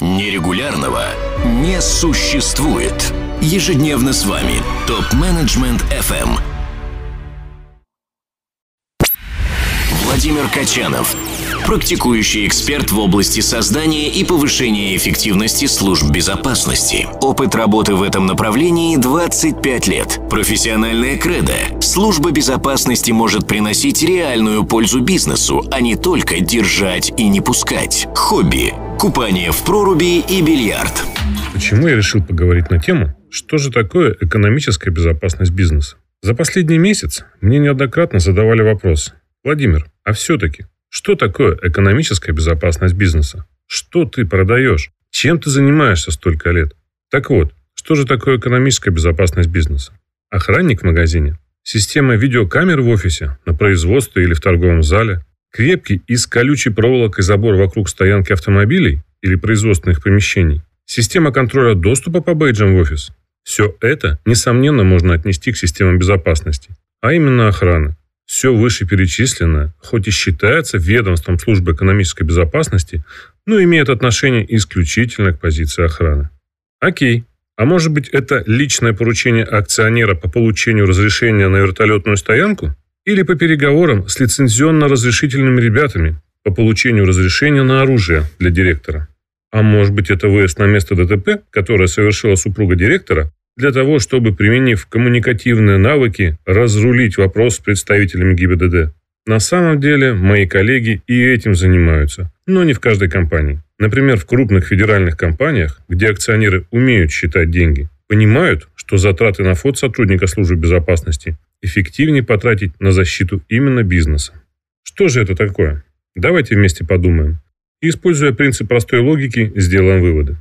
Нерегулярного не существует. Ежедневно с вами ТОП-менеджмент FM. Владимир Качанов. Практикующий эксперт в области создания и повышения эффективности служб безопасности. Опыт работы в этом направлении 25 лет. Профессиональная кредо. Служба безопасности может приносить реальную пользу бизнесу, а не только держать и не пускать. Хобби. Купание в проруби и бильярд. Почему я решил поговорить на тему, что же такое экономическая безопасность бизнеса? За последний месяц мне неоднократно задавали вопрос. Владимир, а все-таки, что такое экономическая безопасность бизнеса? Что ты продаешь? Чем ты занимаешься столько лет? Так вот, что же такое экономическая безопасность бизнеса? Охранник в магазине? Система видеокамер в офисе, на производстве или в торговом зале? Крепкий из колючей проволокой забор вокруг стоянки автомобилей или производственных помещений? Система контроля доступа по бейджам в офис? Все это, несомненно, можно отнести к системам безопасности, а именно охраны. Все вышеперечисленное, хоть и считается ведомством службы экономической безопасности, но имеет отношение исключительно к позиции охраны. Окей, а может быть это личное поручение акционера по получению разрешения на вертолетную стоянку? Или по переговорам с лицензионно-разрешительными ребятами по получению разрешения на оружие для директора? А может быть это выезд на место ДТП, которое совершила супруга директора, для того, чтобы, применив коммуникативные навыки, разрулить вопрос с представителями ГИБДД. На самом деле, мои коллеги и этим занимаются, но не в каждой компании. Например, в крупных федеральных компаниях, где акционеры умеют считать деньги, понимают, что затраты на фот сотрудника службы безопасности эффективнее потратить на защиту именно бизнеса. Что же это такое? Давайте вместе подумаем. И, используя принцип простой логики, сделаем выводы.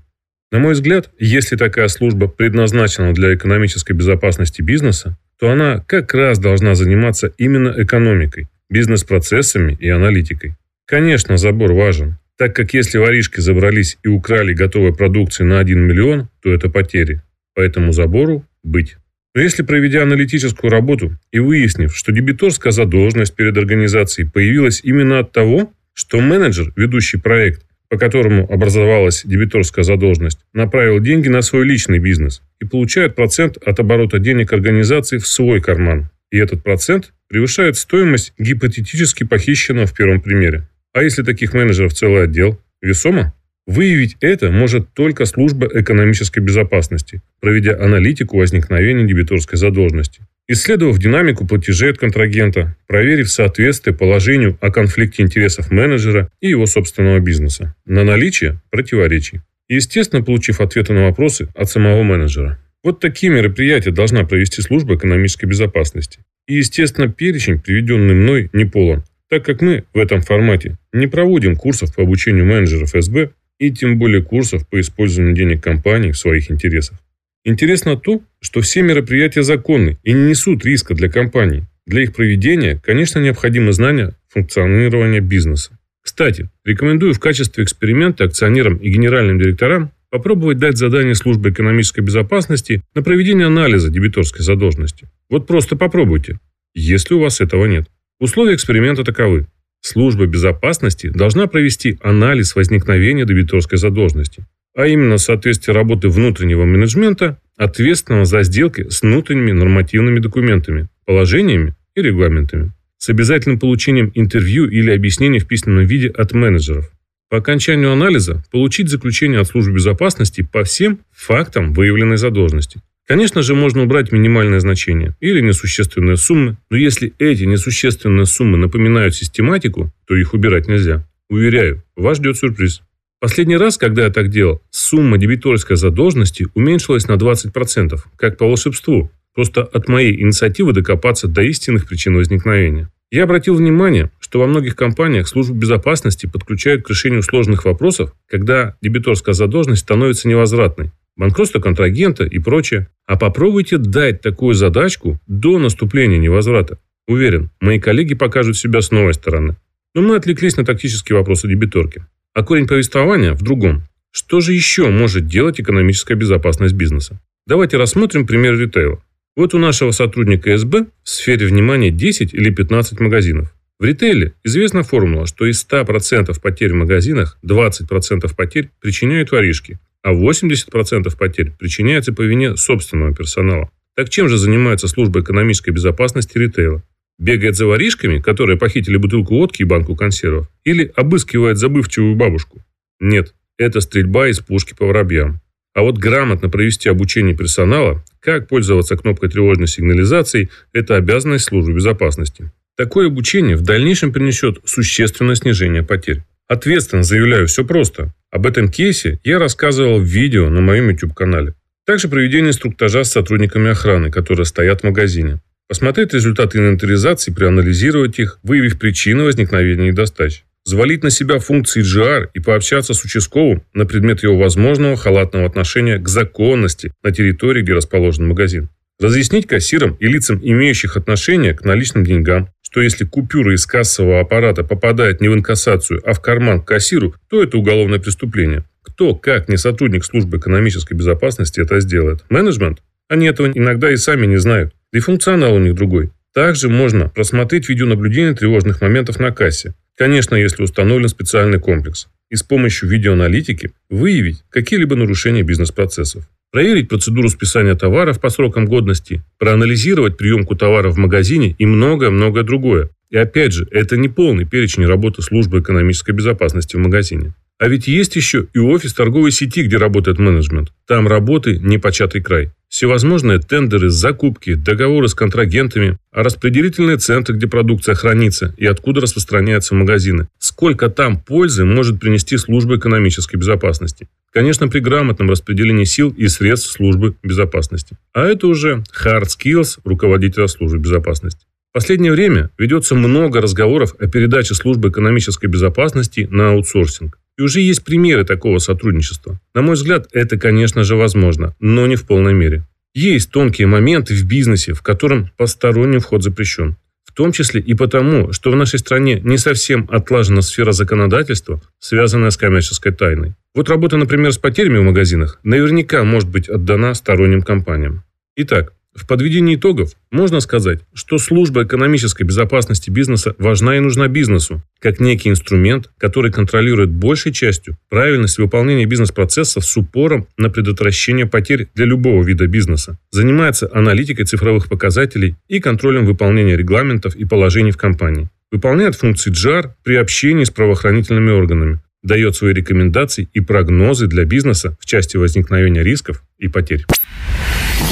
На мой взгляд, если такая служба предназначена для экономической безопасности бизнеса, то она как раз должна заниматься именно экономикой, бизнес-процессами и аналитикой. Конечно, забор важен, так как если воришки забрались и украли готовой продукции на 1 миллион, то это потери. Поэтому забору быть. Но если проведя аналитическую работу и выяснив, что дебиторская задолженность перед организацией появилась именно от того, что менеджер, ведущий проект, по которому образовалась дебиторская задолженность, направил деньги на свой личный бизнес и получает процент от оборота денег организации в свой карман. И этот процент превышает стоимость гипотетически похищенного в первом примере. А если таких менеджеров целый отдел? Весомо? Выявить это может только служба экономической безопасности, проведя аналитику возникновения дебиторской задолженности. Исследовав динамику платежей от контрагента, проверив соответствие положению о конфликте интересов менеджера и его собственного бизнеса на наличие противоречий. Естественно, получив ответы на вопросы от самого менеджера. Вот такие мероприятия должна провести служба экономической безопасности. И, естественно, перечень, приведенный мной, не полон, так как мы в этом формате не проводим курсов по обучению менеджеров СБ и тем более курсов по использованию денег компании в своих интересах. Интересно то, что все мероприятия законны и не несут риска для компании. Для их проведения, конечно, необходимо знание функционирования бизнеса. Кстати, рекомендую в качестве эксперимента акционерам и генеральным директорам попробовать дать задание службе экономической безопасности на проведение анализа дебиторской задолженности. Вот просто попробуйте, если у вас этого нет. Условия эксперимента таковы. Служба безопасности должна провести анализ возникновения дебиторской задолженности а именно соответствие работы внутреннего менеджмента, ответственного за сделки с внутренними нормативными документами, положениями и регламентами, с обязательным получением интервью или объяснений в письменном виде от менеджеров. По окончанию анализа получить заключение от службы безопасности по всем фактам выявленной задолженности. Конечно же, можно убрать минимальное значение или несущественные суммы, но если эти несущественные суммы напоминают систематику, то их убирать нельзя. Уверяю, вас ждет сюрприз. Последний раз, когда я так делал, сумма дебиторской задолженности уменьшилась на 20%, как по волшебству, просто от моей инициативы докопаться до истинных причин возникновения. Я обратил внимание, что во многих компаниях службу безопасности подключают к решению сложных вопросов, когда дебиторская задолженность становится невозвратной, банкротство контрагента и прочее. А попробуйте дать такую задачку до наступления невозврата. Уверен, мои коллеги покажут себя с новой стороны. Но мы отвлеклись на тактические вопросы дебиторки. А корень повествования в другом. Что же еще может делать экономическая безопасность бизнеса? Давайте рассмотрим пример ритейла. Вот у нашего сотрудника СБ в сфере внимания 10 или 15 магазинов. В ритейле известна формула, что из 100% потерь в магазинах 20% потерь причиняют воришки, а 80% потерь причиняется по вине собственного персонала. Так чем же занимается служба экономической безопасности ритейла? Бегает за воришками, которые похитили бутылку водки и банку консервов? Или обыскивает забывчивую бабушку? Нет, это стрельба из пушки по воробьям. А вот грамотно провести обучение персонала, как пользоваться кнопкой тревожной сигнализации, это обязанность службы безопасности. Такое обучение в дальнейшем принесет существенное снижение потерь. Ответственно заявляю, все просто. Об этом кейсе я рассказывал в видео на моем YouTube-канале. Также проведение инструктажа с сотрудниками охраны, которые стоят в магазине. Посмотреть результаты инвентаризации, проанализировать их, выявив причины возникновения недостач. Завалить на себя функции GR и пообщаться с участковым на предмет его возможного халатного отношения к законности на территории, где расположен магазин. Разъяснить кассирам и лицам, имеющих отношение к наличным деньгам, что если купюра из кассового аппарата попадает не в инкассацию, а в карман к кассиру, то это уголовное преступление. Кто, как не сотрудник службы экономической безопасности, это сделает? Менеджмент? Они этого иногда и сами не знают. Да и функционал у них другой. Также можно просмотреть видеонаблюдение тревожных моментов на кассе. Конечно, если установлен специальный комплекс. И с помощью видеоаналитики выявить какие-либо нарушения бизнес-процессов. Проверить процедуру списания товаров по срокам годности, проанализировать приемку товара в магазине и многое-многое другое. И опять же, это не полный перечень работы службы экономической безопасности в магазине. А ведь есть еще и офис торговой сети, где работает менеджмент. Там работы не початый край. Всевозможные тендеры, закупки, договоры с контрагентами, а распределительные центры, где продукция хранится и откуда распространяются магазины. Сколько там пользы может принести служба экономической безопасности? Конечно, при грамотном распределении сил и средств службы безопасности. А это уже hard skills руководителя службы безопасности. В последнее время ведется много разговоров о передаче службы экономической безопасности на аутсорсинг. И уже есть примеры такого сотрудничества. На мой взгляд, это, конечно же, возможно, но не в полной мере. Есть тонкие моменты в бизнесе, в котором посторонний вход запрещен. В том числе и потому, что в нашей стране не совсем отлажена сфера законодательства, связанная с коммерческой тайной. Вот работа, например, с потерями в магазинах наверняка может быть отдана сторонним компаниям. Итак, в подведении итогов можно сказать, что служба экономической безопасности бизнеса важна и нужна бизнесу, как некий инструмент, который контролирует большей частью правильность выполнения бизнес-процессов с упором на предотвращение потерь для любого вида бизнеса, занимается аналитикой цифровых показателей и контролем выполнения регламентов и положений в компании, выполняет функции JAR при общении с правоохранительными органами, дает свои рекомендации и прогнозы для бизнеса в части возникновения рисков и потерь.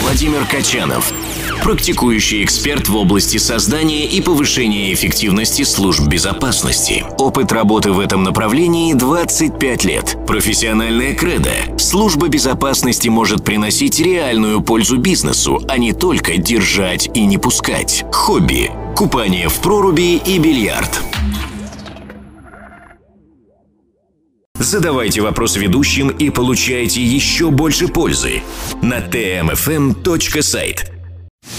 Владимир Качанов. Практикующий эксперт в области создания и повышения эффективности служб безопасности. Опыт работы в этом направлении 25 лет. Профессиональная кредо. Служба безопасности может приносить реальную пользу бизнесу, а не только держать и не пускать. Хобби. Купание в проруби и бильярд. Задавайте вопросы ведущим и получайте еще больше пользы на tmfm.site.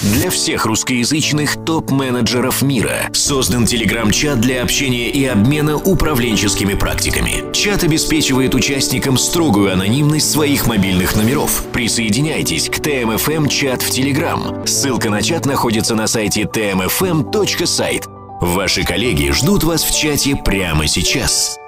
Для всех русскоязычных топ-менеджеров мира создан телеграм-чат для общения и обмена управленческими практиками. Чат обеспечивает участникам строгую анонимность своих мобильных номеров. Присоединяйтесь к ТМФМ чат в Телеграм. Ссылка на чат находится на сайте tmfm.site. Ваши коллеги ждут вас в чате прямо сейчас.